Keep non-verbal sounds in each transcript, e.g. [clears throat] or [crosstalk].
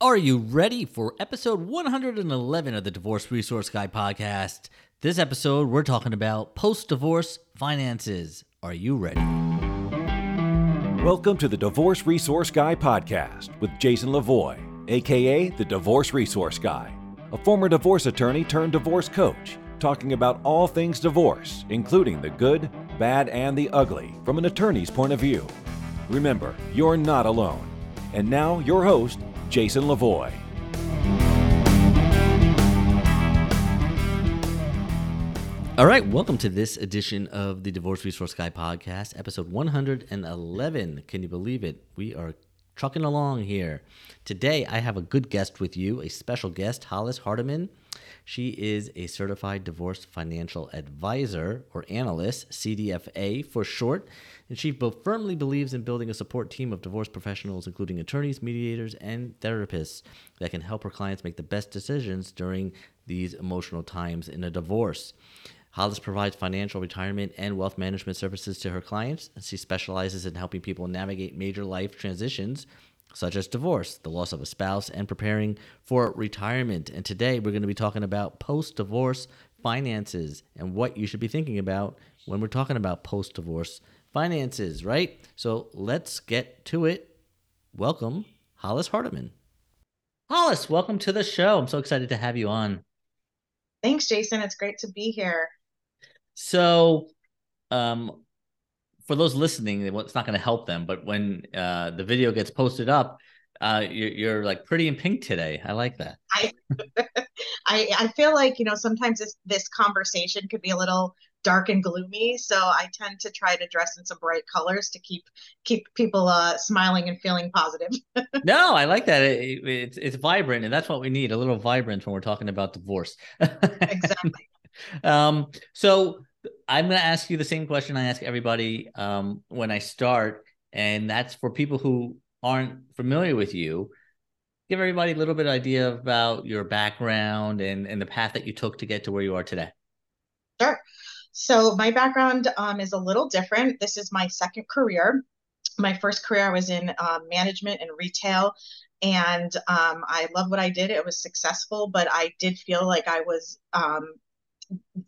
Are you ready for episode 111 of the Divorce Resource Guy podcast? This episode, we're talking about post divorce finances. Are you ready? Welcome to the Divorce Resource Guy podcast with Jason Lavoie, aka the Divorce Resource Guy, a former divorce attorney turned divorce coach, talking about all things divorce, including the good, bad, and the ugly from an attorney's point of view. Remember, you're not alone. And now, your host, Jason Lavoie. All right, welcome to this edition of the Divorce Resource Guy podcast, episode 111. Can you believe it? We are trucking along here. Today, I have a good guest with you, a special guest, Hollis Hardiman. She is a certified divorce financial advisor or analyst, CDFA for short, and she firmly believes in building a support team of divorce professionals, including attorneys, mediators, and therapists that can help her clients make the best decisions during these emotional times in a divorce. Hollis provides financial retirement and wealth management services to her clients. She specializes in helping people navigate major life transitions such as divorce, the loss of a spouse, and preparing for retirement. And today we're going to be talking about post divorce finances and what you should be thinking about when we're talking about post divorce finances, right? So let's get to it. Welcome, Hollis Hardiman. Hollis, welcome to the show. I'm so excited to have you on. Thanks, Jason. It's great to be here. So, um, for those listening, it's not going to help them, but when uh, the video gets posted up, uh, you're, you're like pretty in pink today. I like that. I, [laughs] I, I feel like you know sometimes this this conversation could be a little dark and gloomy, so I tend to try to dress in some bright colors to keep keep people uh, smiling and feeling positive. [laughs] no, I like that. It, it, it's it's vibrant, and that's what we need—a little vibrance when we're talking about divorce. exactly. [laughs] Um, so I'm going to ask you the same question I ask everybody um, when I start, and that's for people who aren't familiar with you. Give everybody a little bit of idea about your background and, and the path that you took to get to where you are today. Sure. So my background um, is a little different. This is my second career. My first career, I was in um, management and retail, and um, I love what I did. It was successful, but I did feel like I was um,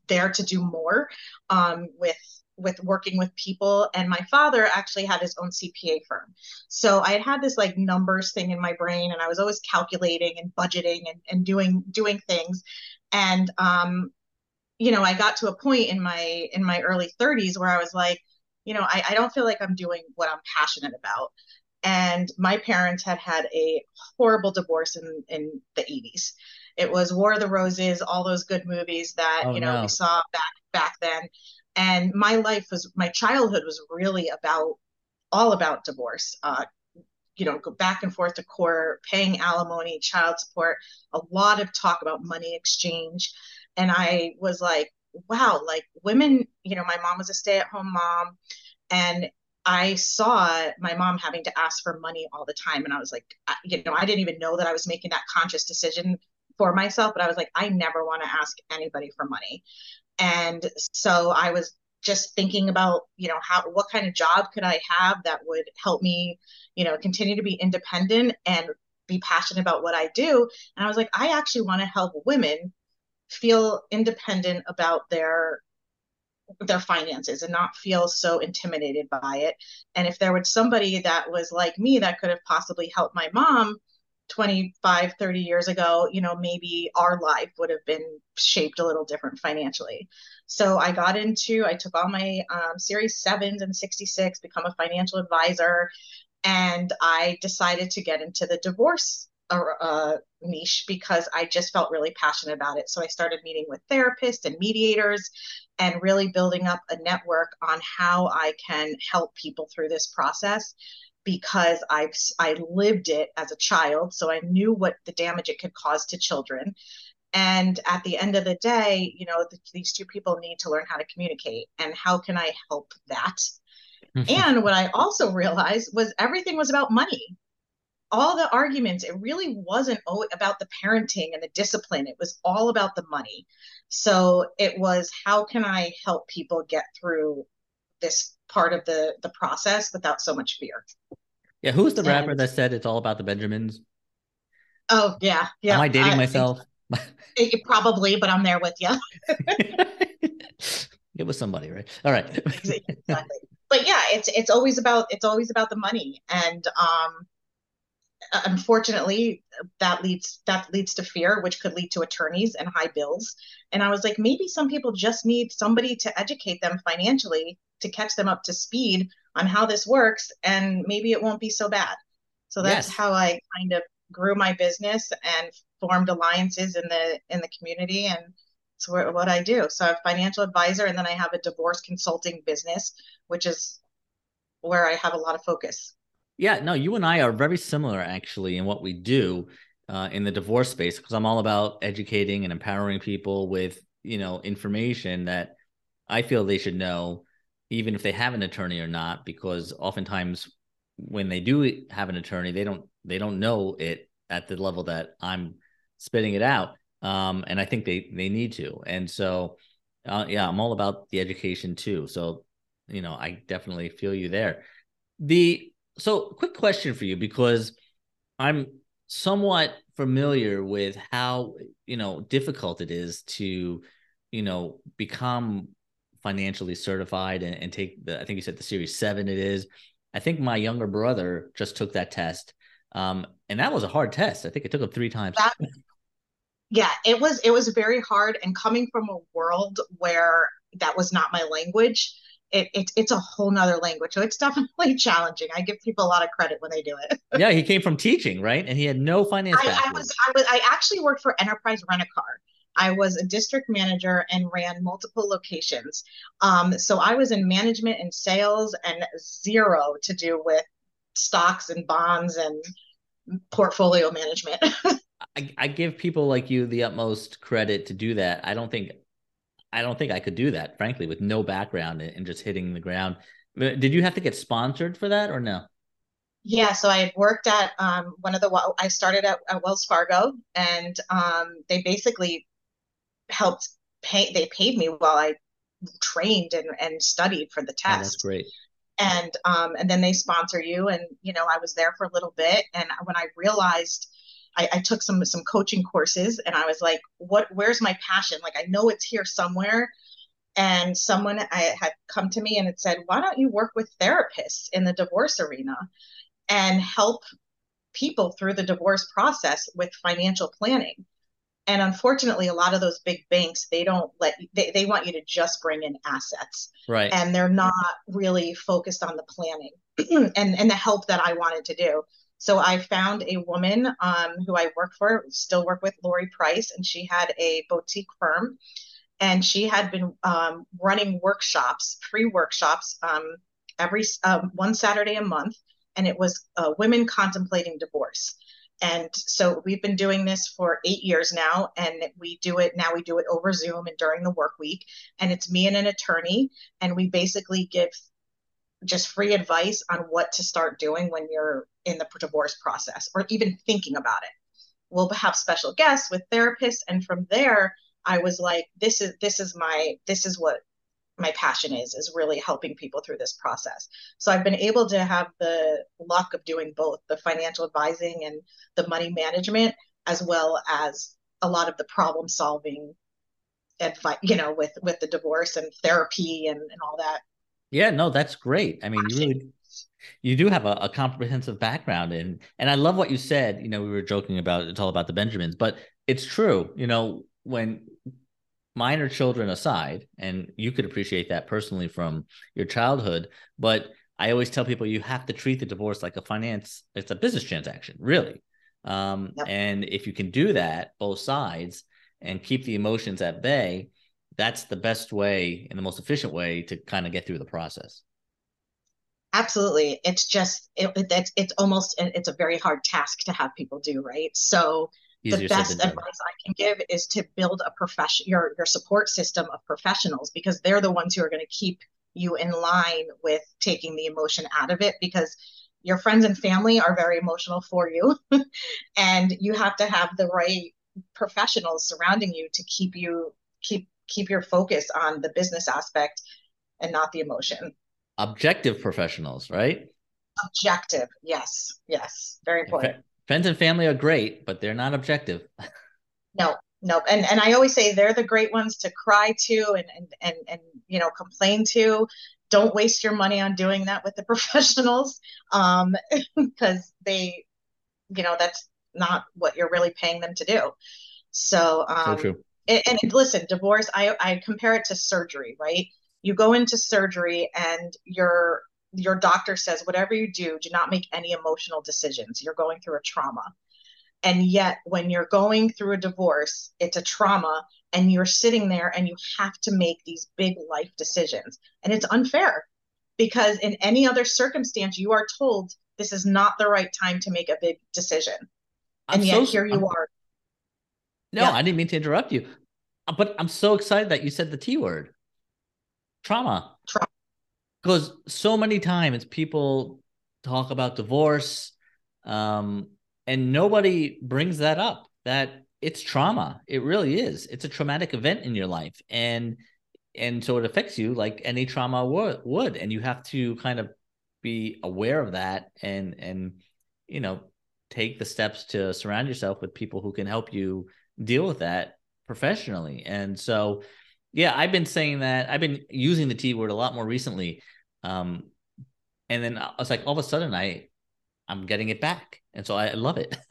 there to do more um, with with working with people and my father actually had his own cpa firm so i had had this like numbers thing in my brain and i was always calculating and budgeting and, and doing doing things and um you know i got to a point in my in my early 30s where i was like you know I, I don't feel like i'm doing what i'm passionate about and my parents had had a horrible divorce in in the 80s it was War of the Roses, all those good movies that oh, you know no. we saw back back then. And my life was my childhood was really about all about divorce. Uh, you know, go back and forth to court, paying alimony, child support, a lot of talk about money exchange. And I was like, wow, like women, you know, my mom was a stay at home mom. And I saw my mom having to ask for money all the time. And I was like, you know, I didn't even know that I was making that conscious decision for myself, but I was like, I never want to ask anybody for money. And so I was just thinking about, you know, how what kind of job could I have that would help me, you know, continue to be independent and be passionate about what I do. And I was like, I actually want to help women feel independent about their their finances and not feel so intimidated by it. And if there was somebody that was like me that could have possibly helped my mom 25 30 years ago you know maybe our life would have been shaped a little different financially so i got into i took all my um, series 7s and 66 become a financial advisor and i decided to get into the divorce uh, uh, niche because i just felt really passionate about it so i started meeting with therapists and mediators and really building up a network on how i can help people through this process because I've I lived it as a child, so I knew what the damage it could cause to children. And at the end of the day, you know, the, these two people need to learn how to communicate, and how can I help that? [laughs] and what I also realized was everything was about money. All the arguments, it really wasn't about the parenting and the discipline. It was all about the money. So it was how can I help people get through this part of the the process without so much fear. Yeah, who's the and, rapper that said it's all about the Benjamins? Oh yeah, yeah. Am I dating myself? It, probably, but I'm there with you. [laughs] it was somebody, right? All right. [laughs] exactly. But yeah, it's it's always about it's always about the money, and um, Uh, unfortunately, that leads that leads to fear, which could lead to attorneys and high bills. And I was like, maybe some people just need somebody to educate them financially to catch them up to speed on how this works, and maybe it won't be so bad. So that's yes. how I kind of grew my business and formed alliances in the in the community and it's what I do. So I have financial advisor and then I have a divorce consulting business, which is where I have a lot of focus. Yeah, no, you and I are very similar actually in what we do uh, in the divorce space because I'm all about educating and empowering people with you know information that I feel they should know, even if they have an attorney or not, because oftentimes when they do have an attorney, they don't they don't know it at the level that I'm spitting it out. Um, and I think they they need to. And so, uh, yeah, I'm all about the education too. So, you know, I definitely feel you there. The so quick question for you because I'm somewhat familiar with how you know difficult it is to you know become financially certified and, and take the I think you said the series seven it is. I think my younger brother just took that test um, and that was a hard test. I think it took him three times. That, yeah, it was it was very hard. And coming from a world where that was not my language, it, it it's a whole nother language. So it's definitely [laughs] challenging. I give people a lot of credit when they do it. [laughs] yeah, he came from teaching, right? And he had no finance. I, I was I was I actually worked for Enterprise Rent a Car. I was a district manager and ran multiple locations. Um, so I was in management and sales and zero to do with stocks and bonds and portfolio management. [laughs] I, I give people like you the utmost credit to do that. I don't think I don't think I could do that, frankly, with no background and just hitting the ground. Did you have to get sponsored for that or no? Yeah, so I had worked at um, one of the. I started at, at Wells Fargo, and um, they basically helped pay. They paid me while I trained and, and studied for the test. Oh, that's great and um, and then they sponsor you and you know i was there for a little bit and when i realized I, I, took some some coaching courses and i was like what where's my passion? Like i know it's here somewhere. And someone I had come to me and it said why don't you work with therapists in the divorce arena and help people through the divorce process with financial planning? And unfortunately a lot of those big banks they don't let you, they, they want you to just bring in assets. Right. And they're not really focused on the planning [clears throat] and and the help that i wanted to do so i found a woman um, who i work for still work with lori price and she had a boutique firm and she had been um, running workshops free workshops um, every um, one saturday a month and it was uh, women contemplating divorce and so we've been doing this for eight years now, and we do it now. We do it over Zoom and during the work week. And it's me and an attorney, and we basically give just free advice on what to start doing when you're in the divorce process or even thinking about it. We'll have special guests with therapists, and from there, I was like, this is this is my this is what my passion is is really helping people through this process so i've been able to have the luck of doing both the financial advising and the money management as well as a lot of the problem solving advice you know with with the divorce and therapy and, and all that yeah no that's great i mean you really you do have a, a comprehensive background in and i love what you said you know we were joking about it's all about the benjamins but it's true you know when minor children aside, and you could appreciate that personally from your childhood, but I always tell people you have to treat the divorce like a finance, it's a business transaction, really. Um, yep. And if you can do that, both sides, and keep the emotions at bay, that's the best way and the most efficient way to kind of get through the process. Absolutely. It's just, it, it's, it's almost, it's a very hard task to have people do, right? So the best advice I can give is to build a profession your your support system of professionals because they're the ones who are going to keep you in line with taking the emotion out of it because your friends and family are very emotional for you [laughs] and you have to have the right professionals surrounding you to keep you keep keep your focus on the business aspect and not the emotion objective professionals right objective yes yes very important friends and family are great, but they're not objective. [laughs] no, no. And and I always say they're the great ones to cry to and and and, and you know complain to. Don't waste your money on doing that with the [laughs] professionals, um, [laughs] because they, you know, that's not what you're really paying them to do. So, um, so true. And, and listen, divorce. I I compare it to surgery, right? You go into surgery and your your doctor says whatever you do, do not make any emotional decisions. You're going through a trauma. And yet, when you're going through a divorce, it's a trauma, and you're sitting there and you have to make these big life decisions. And it's unfair because in any other circumstance, you are told this is not the right time to make a big decision. I'm and yet, so, here you I'm, are. No, yeah. I didn't mean to interrupt you, but I'm so excited that you said the T word trauma. Trauma. Because so many times people talk about divorce, um, and nobody brings that up that it's trauma. It really is. It's a traumatic event in your life. And and so it affects you like any trauma would would. And you have to kind of be aware of that and and you know take the steps to surround yourself with people who can help you deal with that professionally. And so yeah, I've been saying that. I've been using the T word a lot more recently. Um, and then I was like, all of a sudden, I I'm getting it back, and so I love it. [laughs]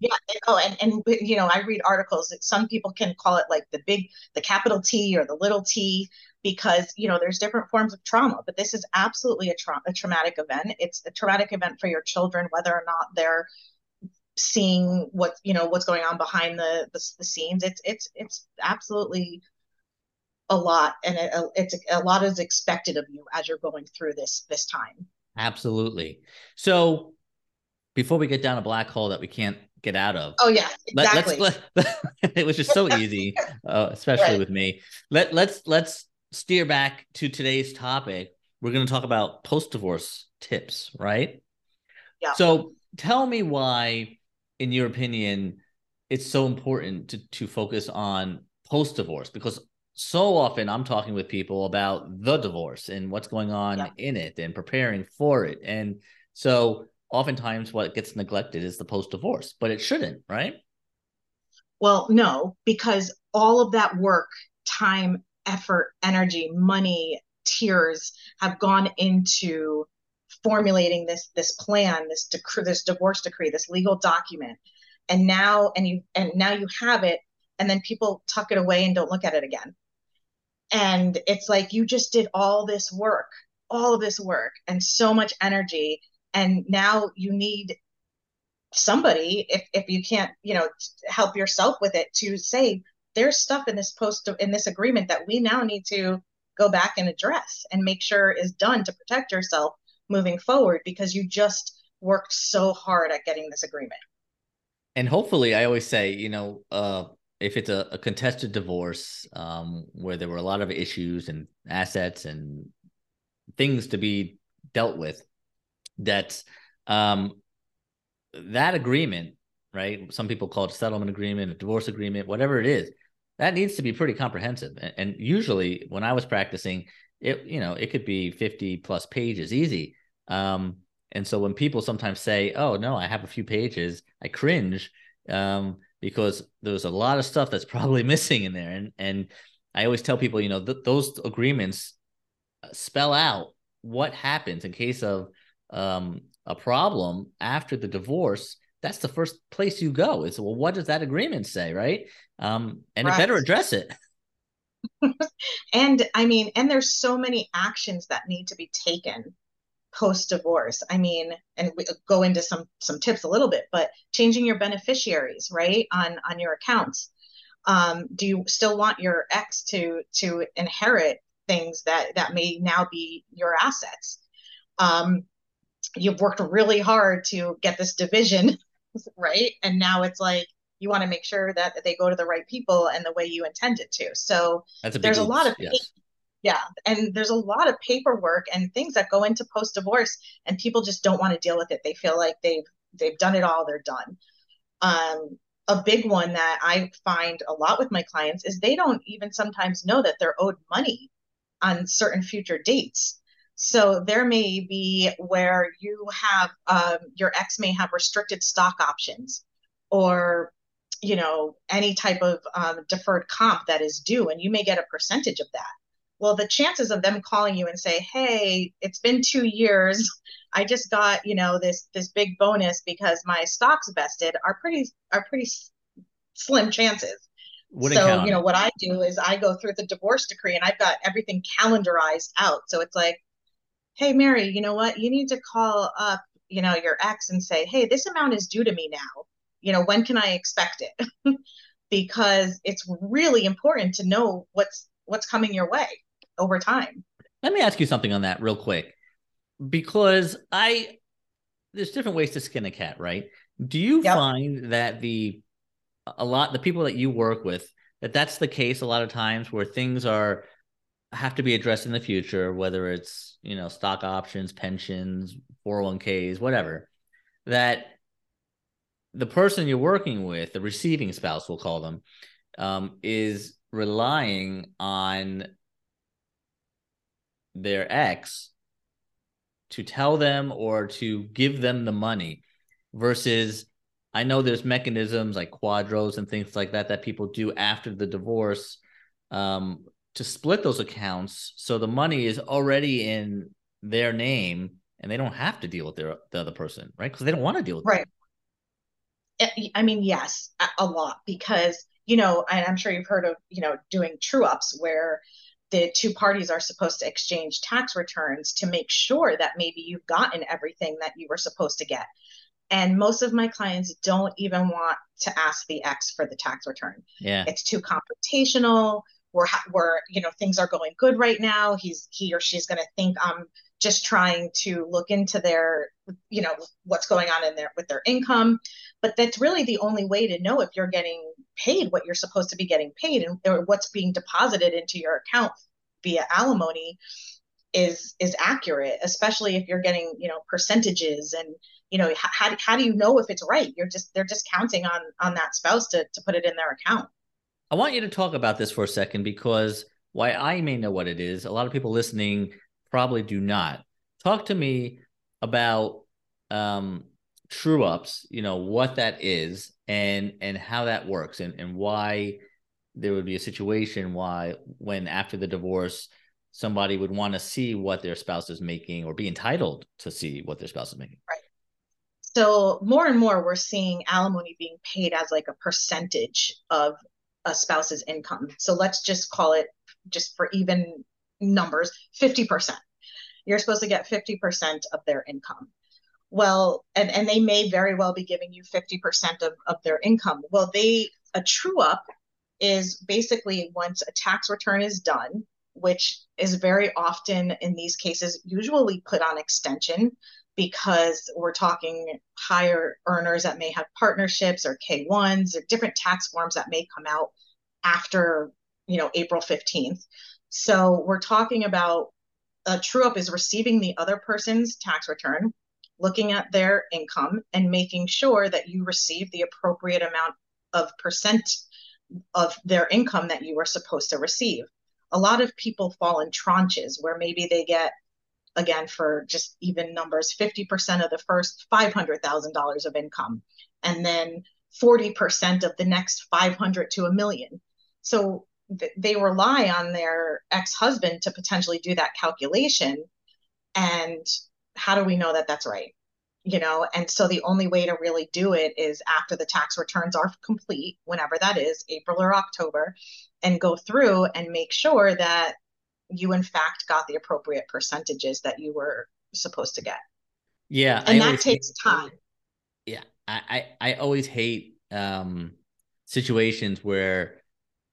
yeah. Oh, and and you know, I read articles that some people can call it like the big, the capital T or the little T because you know there's different forms of trauma, but this is absolutely a, tra- a traumatic event. It's a traumatic event for your children, whether or not they're seeing what you know what's going on behind the the, the scenes. It's it's it's absolutely a lot and it, it's a lot is expected of you as you're going through this this time. Absolutely. So before we get down a black hole that we can't get out of oh yeah exactly. let, us [laughs] it was just so easy uh, especially right. with me. Let let's let's steer back to today's topic. We're going to talk about post divorce tips right? Yeah. So tell me why in your opinion it's so important to to focus on post divorce because so often I'm talking with people about the divorce and what's going on yeah. in it and preparing for it. And so oftentimes what gets neglected is the post divorce, but it shouldn't, right? Well, no, because all of that work, time, effort, energy, money, tears have gone into formulating this this plan, this decree, this divorce decree, this legal document. And now and you and now you have it and then people tuck it away and don't look at it again. And it's like you just did all this work all of this work and so much energy. And now you need somebody if if you can't you know help yourself with it to say there's stuff in this post in this agreement that we now need to go back and address and make sure is done to protect yourself moving forward because you just worked so hard at getting this agreement and hopefully i always say you know uh if it's a, a contested divorce um, where there were a lot of issues and assets and things to be dealt with, that um, that agreement, right? Some people call it a settlement agreement, a divorce agreement, whatever it is. That needs to be pretty comprehensive. And, and usually, when I was practicing, it you know it could be fifty plus pages, easy. Um, and so when people sometimes say, "Oh no, I have a few pages," I cringe. Um, because there's a lot of stuff that's [laughs] probably missing in there. And and I always tell people, you know, th- those agreements uh, spell out what happens in case of um, a problem after the divorce. That's the first place you go. Is well, what does that agreement say, right? Um, and right. it better address it. [laughs] [laughs] and I mean, and there's so many actions that need to be taken post divorce i mean and we go into some some tips a little bit but changing your beneficiaries right on on your accounts. Um, do you still want your ex to to inherit things that that may now be your assets? Um, you've worked really hard to get this division [laughs] right? And now it's like you want to make sure that, that they go to the right people and the way you intended to. So a there's a lot of yes yeah and there's a lot of paperwork and things that go into post divorce and people just don't want to deal with it. They feel like they've they've done it all they're done. Um, a big one that i find a lot with my clients is they don't even sometimes know that they're owed money on certain future dates. So there may be where you have um, your ex may have restricted stock options or you know any type of um, deferred comp that is due and you may get a percentage of that well the chances of them calling you and say hey it's been two years. I just got you know this this big bonus because my stocks vested are pretty are pretty slim chances. Wouldn't so you know what i do is i go through the divorce decree and i've got everything calendarized out. So it's like hey mary you know what? You need to call up you know your ex and say hey this amount is due to me now. You know when can i expect it [laughs] because it's really important to know what's what's coming your way over time. Let me ask you something on that real quick. Because i there's different ways to skin a cat right? Do you yep. find that the a lot the people that you work with that that's the case a lot of times where things are have to be addressed in the future whether it's you know stock options pensions 401ks whatever that the person you're working with, the receiving spouse, we'll call them, um, is relying on their ex to tell them or to give them the money versus I know there's mechanisms like QDROs and things like that that people do after the divorce um, to split those accounts so the money is already in their name and they don't have to deal with their the other person, right? Because they don't want to deal with right. I mean, yes, a lot because, you know, and I'm sure you've heard of, you know, doing true ups where the two parties are supposed to exchange tax returns to make sure that maybe you've gotten everything that you were supposed to get. And most of my clients don't even want to ask the ex for the tax return. Yeah. It's too confrontational. We're, we're, you know, things are going good right now. He's, he or she's going to think I'm just trying to look into their you know what's going on in there with their income but that's really the only way to know if you're getting paid what you're supposed to be getting paid and or what's being deposited into your account via alimony is is accurate especially if you're getting you know percentages and you know how, how do you know if it's right you're just they're just counting on on that spouse to, to put it in their account i want you to talk about this for a second because why i may know what it is a lot of people listening probably do not. Talk to me about um, true ups, you know, what that is and and how that works and, and why there would be a situation why when after the divorce somebody would want to see what their spouse is making or be entitled to see what their spouse is making. Right. So more and more we're seeing alimony being paid as like a percentage of a spouse's income. So let's just call it just for even numbers 50%. You're supposed to get 50% of their income. Well, and, and they may very well be giving you 50% of, of their income. Well, they, a true up is basically once a tax return is done, which is very often in these cases usually put on extension because we're talking higher earners that may have partnerships or K1s or different tax forms that may come out after, you know, April 15th. So we're talking about a true up is receiving the other person's tax return, looking at their income, and making sure that you receive the appropriate amount of percent of their income that you are supposed to receive. A lot of people fall in tranches where maybe they get, again, for just even numbers, 50% of the first $500,000 of income, and then 40% of the next 500 to a million. So they rely on their ex-husband to potentially do that calculation and how do we know that that's right? You know and so the only way to really do it is after the tax returns are complete whenever that is april or october and go through and make sure that you in fact got the appropriate percentages that you were supposed to get. Yeah and I that takes hate, time. Yeah I, I i always hate um situations where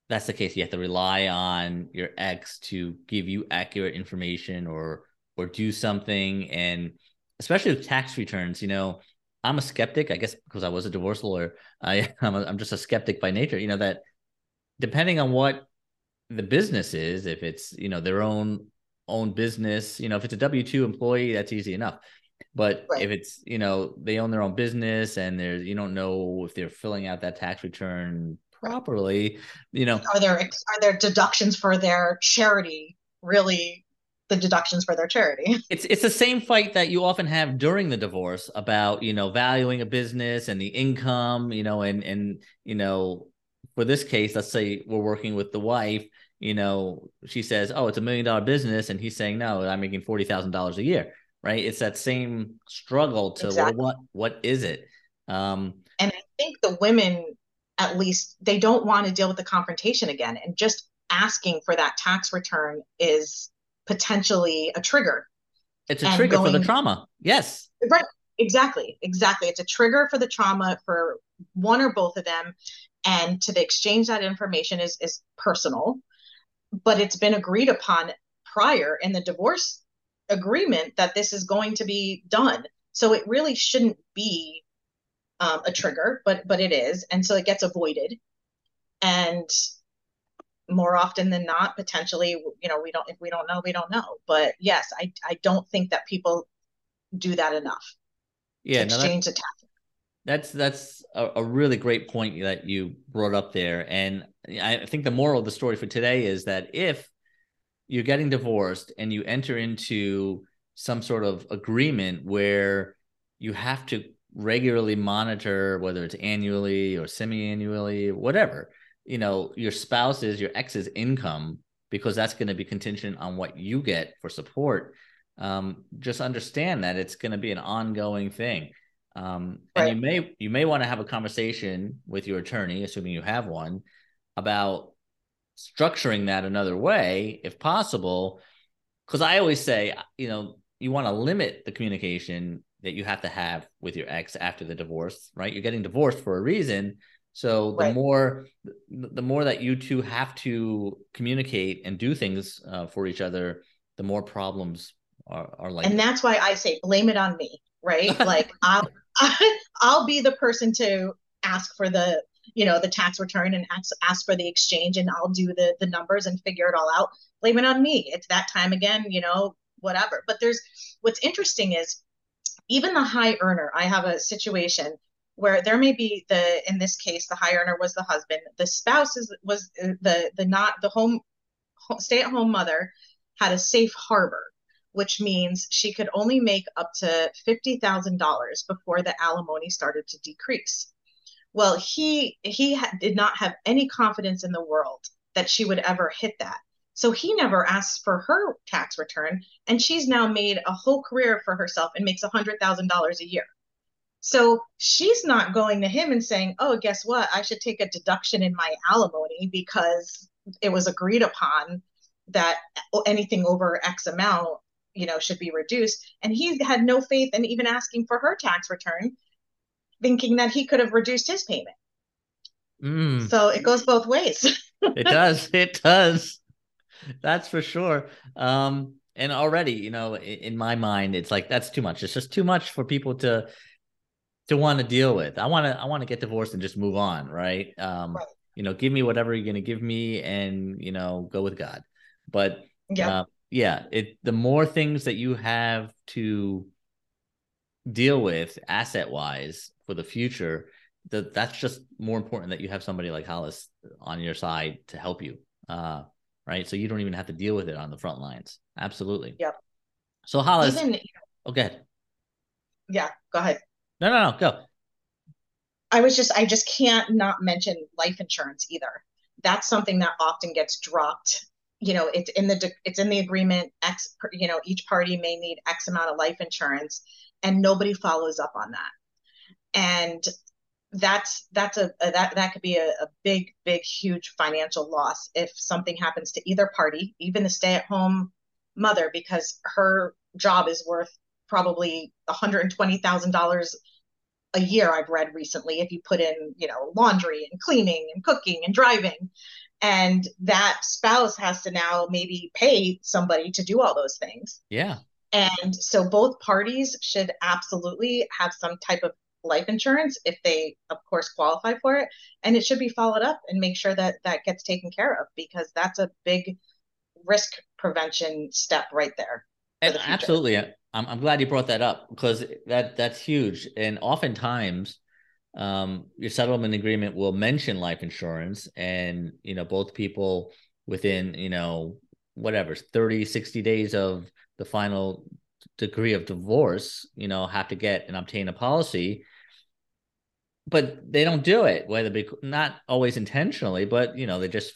that's the case, you have to rely on your ex to give you accurate information or or do something. And especially with tax returns, you know, I'm a skeptic, I guess, because I was a divorce lawyer. I [laughs] I'm, a, I'm just a skeptic by nature. You know that depending on what the business is, if it's you know their own own business, you know, if it's a W two employee, that's easy enough. But right. if it's you know they own their own business and there's you don't know if they're filling out that tax return properly you know are there are there deductions for their charity really the deductions for their charity. [laughs] It's it's the same fight that you often have during the divorce about, you know, valuing a business and the income, you know, and and you know, for this case, let's say we're working with the wife, you know, she says, "Oh, it's a million dollar business," and he's saying, "No, I'm making forty thousand dollars a year." Right? It's that same struggle to exactly. well, what what is it? Um, and I think the women, at least, they don't want to deal with the confrontation again, and just asking for that tax return is potentially a trigger. It's a trigger going, for the trauma. Yes. Right. Exactly. Exactly. It's a trigger for the trauma for one or both of them. And to the exchange that information is is personal, but it's been agreed upon prior in the divorce agreement that this is going to be done. So it really shouldn't be um, a trigger, but but it is, and so it gets avoided. And more often than not potentially you know we don't if we don't know we don't know. But yes i i don't think that people do that enough yeah exchange no, that, that's that's a, a, really great point that you brought up there. And i think the moral of the story for today is that if you're getting divorced and you enter into some sort of agreement where you have to regularly monitor whether it's annually or semi-annually whatever you know your spouse's your ex's income because that's going to be contingent on what you get for support um, just understand that it's going to be an ongoing thing. Um, and you may you may want to have a conversation with your attorney assuming you have one about structuring that another way if possible. Because i always say you know you want to limit the communication that you have to have with your ex after the divorce right? You're getting divorced for a reason so the right. more the more that you two have to communicate and do things uh, for each other, the more problems are, are like. And that's why I say blame it on me, right? [laughs] like I'll [laughs] I'll be the person to ask for the you know the tax return and ask, ask for the exchange and I'll do the the numbers and figure it all out. Blame it on me. It's that time again, you know, whatever. But there's what's interesting is even the high earner. I have a situation where there may be the in this case the high earner was the husband. The spouse is was uh, the the not the home stay at home mother had a safe harbor which means she could only make up to $50,000 before the alimony started to decrease. Well he he ha- did not have any confidence in the world that she would ever hit that. So he never asked for her tax return and she's now made a whole career for herself and makes $100,000 a year so she's not going to him and saying, Oh, guess what? I should take a deduction in my alimony because it was agreed upon that anything over X amount, you know, should be reduced. And he had no faith in even asking for her tax return, thinking that he could have reduced his payment. Mm. So it goes both ways. [laughs] it does. It does. That's for sure. Um, and already, you know, in, in my mind, it's like that's too much. It's just too much for people to to want to deal with. I want to I want to get divorced and just move on, right? Um, right. You know, give me whatever you're gonna give me, and you know, go with God. But yeah, uh, yeah, it the more things that you have to deal with asset wise for the future, that that's just more important that you have somebody like Hollis on your side to help you. Uh, right. So you don't even have to deal with it on the front lines. Absolutely. Yep. So Hollis, even, oh, go ahead. Yeah, go ahead. No, no, no, go. I was just, I just can't not mention life insurance either. That's something that often gets dropped. You know, it's in the it's in the agreement. X, you know, each party may need X amount of life insurance, and nobody follows up on that. And that's that's a, a that that could be a, a big, big, huge financial loss if something happens to either party, even the stay-at-home mother, because her job is worth probably $120,000 a year I've read recently if you put in, you know, laundry and cleaning and cooking and driving. And that spouse has to now maybe pay somebody to do all those things. Yeah. And so both parties should absolutely have some type of life insurance if they of course qualify for it and it should be followed up and make sure that that gets taken care of because that's a big risk prevention step right there. Absolutely. I'm, I'm glad you brought that up because that that's huge. And oftentimes, um, your settlement agreement will mention life insurance, and you know both people within you know whatever 30 60 days of the final decree of divorce you know have to get and obtain a policy but they don't do it whether be not always intentionally but you know they just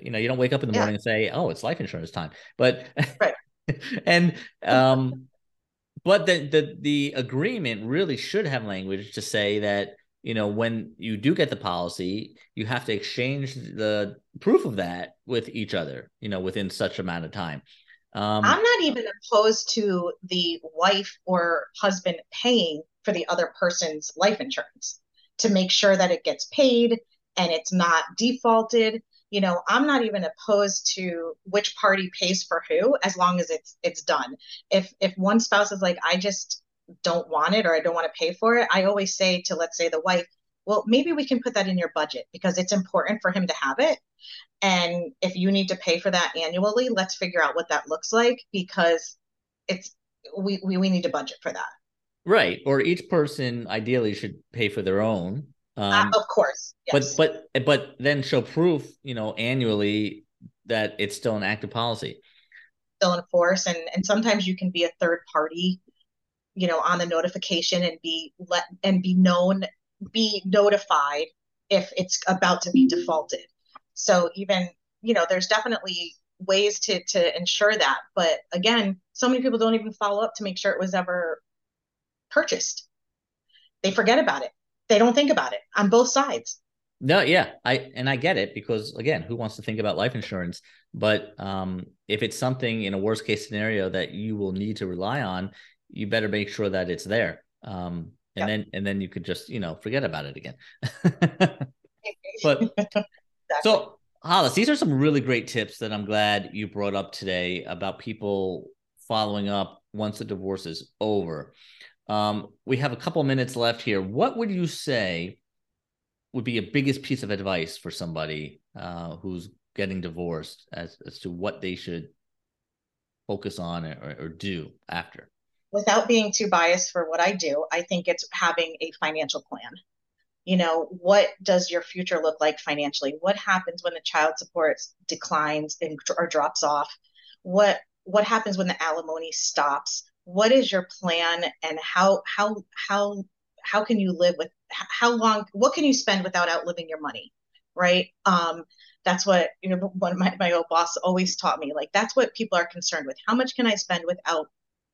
you know you don't wake up in the yeah. morning and say oh it's life insurance time but right [laughs] and um but the, the the agreement really should have language to say that you know when you do get the policy you have to exchange the proof of that with each other you know within such amount of time. Um, i'm not even opposed to the wife or husband paying for the other person's life insurance to make sure that it gets paid and it's not defaulted you know i'm not even opposed to which party pays for who as long as it's it's done. If if one spouse is like i just don't want it or i don't want to pay for it i always say to let's say the wife well maybe we can put that in your budget because it's important for him to have it. And if you need to pay for that annually let's figure out what that looks like because it's we we, we need to budget for that. Right. Or each person ideally should pay for their own um, uh, of course. Yes. But but but then show proof, you know, annually that it's still an active policy. Still in force, and and sometimes you can be a third party, you know, on the notification and be let and be known, be notified if it's about to be defaulted. So even you know, there's definitely ways to to ensure that. But again, so many people don't even follow up to make sure it was ever purchased. They forget about it they don't think about it on both sides. No, yeah, I and I get it because again, who wants to think about life insurance? But um, if it's something in a worst case scenario that you will need to rely on, you better make sure that it's there. Um, and yep. then and then you could just you know forget about it again. [laughs] but [laughs] exactly. so Hollis, these are some really great tips that I'm glad you brought up today about people following up once the divorce is over. Um, we have a couple minutes left here. What would you say would be a biggest piece of advice for somebody uh, who's getting divorced as, as to what they should focus on or, or do after? Without being too biased for what I do, I think it's having a financial plan. You know, what does your future look like financially? What happens when the child support declines and, or drops off? What what happens when the alimony stops? What is your plan and how how how how can you live with how long what can you spend without outliving your money right? Um that's what you know [laughs] one of my, my old boss always taught me like that's what people are concerned with. How much can i spend without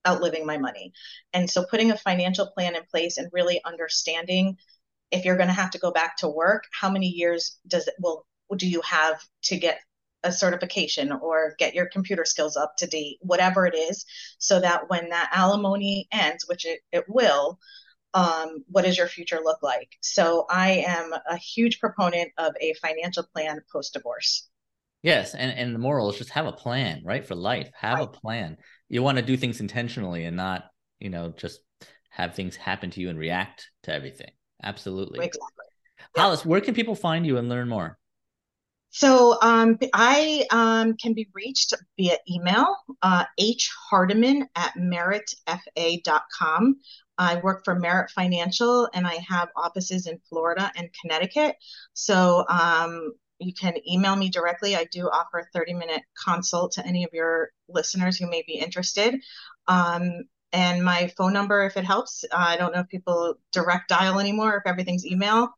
outliving my money? And so putting a financial plan in place and really understanding if you're going to have to go back to work how many years does it will do you have to get a certification or get your computer skills up to date, whatever it is, so that when that alimony ends, which it, it will, um, what does your future look like? So I am a huge proponent of a financial plan post divorce. Yes, and and the moral is just have a plan, right, for life. Have right. a plan. You want to do things intentionally and not, you know, just have things happen to you and react to everything. Absolutely. Exactly. Hollis, where can people find you and learn more? So um, I um, can be reached via email, uh, hhardiman at meritfa.com. I work for Merit Financial and I have offices in Florida and Connecticut. So um, you can email me directly. I do offer a 30 minute consult to any of your listeners who may be interested. Um, and my phone number, if it helps, I don't know if people direct dial anymore, if everything's email.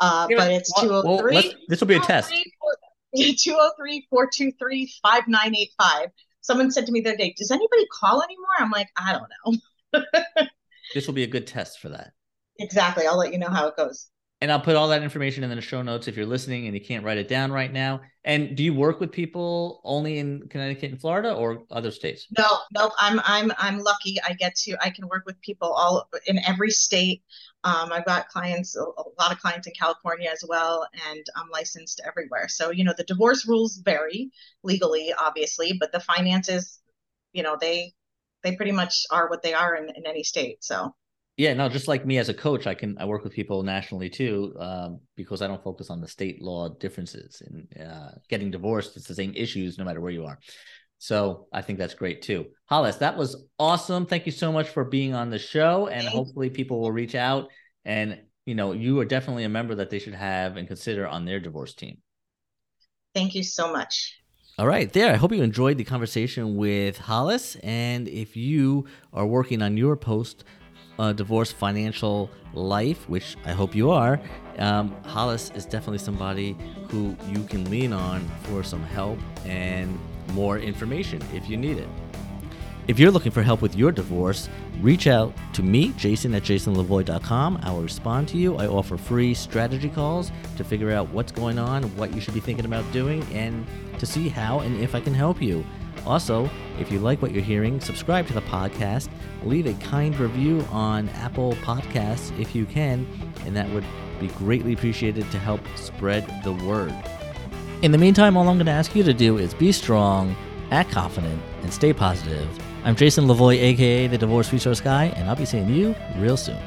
Uh, but it's 203. Well, this will be a test. 203 423 [laughs] 5985. Someone said to me the other day, Does anybody call anymore? I'm like, I don't know. [laughs] this will be a good test for that. Exactly. I'll let you know how it goes. And I'll put all that information in the show notes if you're listening and you can't write it down right now. And do you work with people only in Connecticut and Florida or other states? No, no, I'm I'm I'm lucky. I get to I can work with people all in every state. Um, I've got clients, a, a lot of clients in California as well, and I'm licensed everywhere. So you know the divorce rules vary legally, obviously, but the finances, you know, they they pretty much are what they are in, in any state. So yeah, no, just like me as a coach, I can I work with people nationally too, um, because I don't focus on the state law differences and uh, getting divorced. It's the same issues no matter where you are. So I think that's great too. Hollis, that was awesome. Thank you so much for being on the show, and hopefully people will reach out. And you know, you are definitely a member that they should have and consider on their divorce team. Thank you so much. All right, there. I hope you enjoyed the conversation with Hollis. And if you are working on your post uh, divorce financial life, which I hope you are, um, Hollis is definitely somebody who you can lean on for some help and more information if you need it. If you're looking for help with your divorce, reach out to me, Jason at jasonlavoie.com. I will respond to you. I offer free strategy calls to figure out what's going on, what you should be thinking about doing, and to see how and if I can help you. Also, if you like what you're hearing, subscribe to the podcast, leave a kind review on Apple Podcasts if you can, and that would be greatly appreciated to help spread the word. In the meantime, all I'm going to ask you to do is be strong, act confident, and stay positive. I'm Jason Lavoie, aka the Divorce Resource Guy, and I'll be seeing you real soon.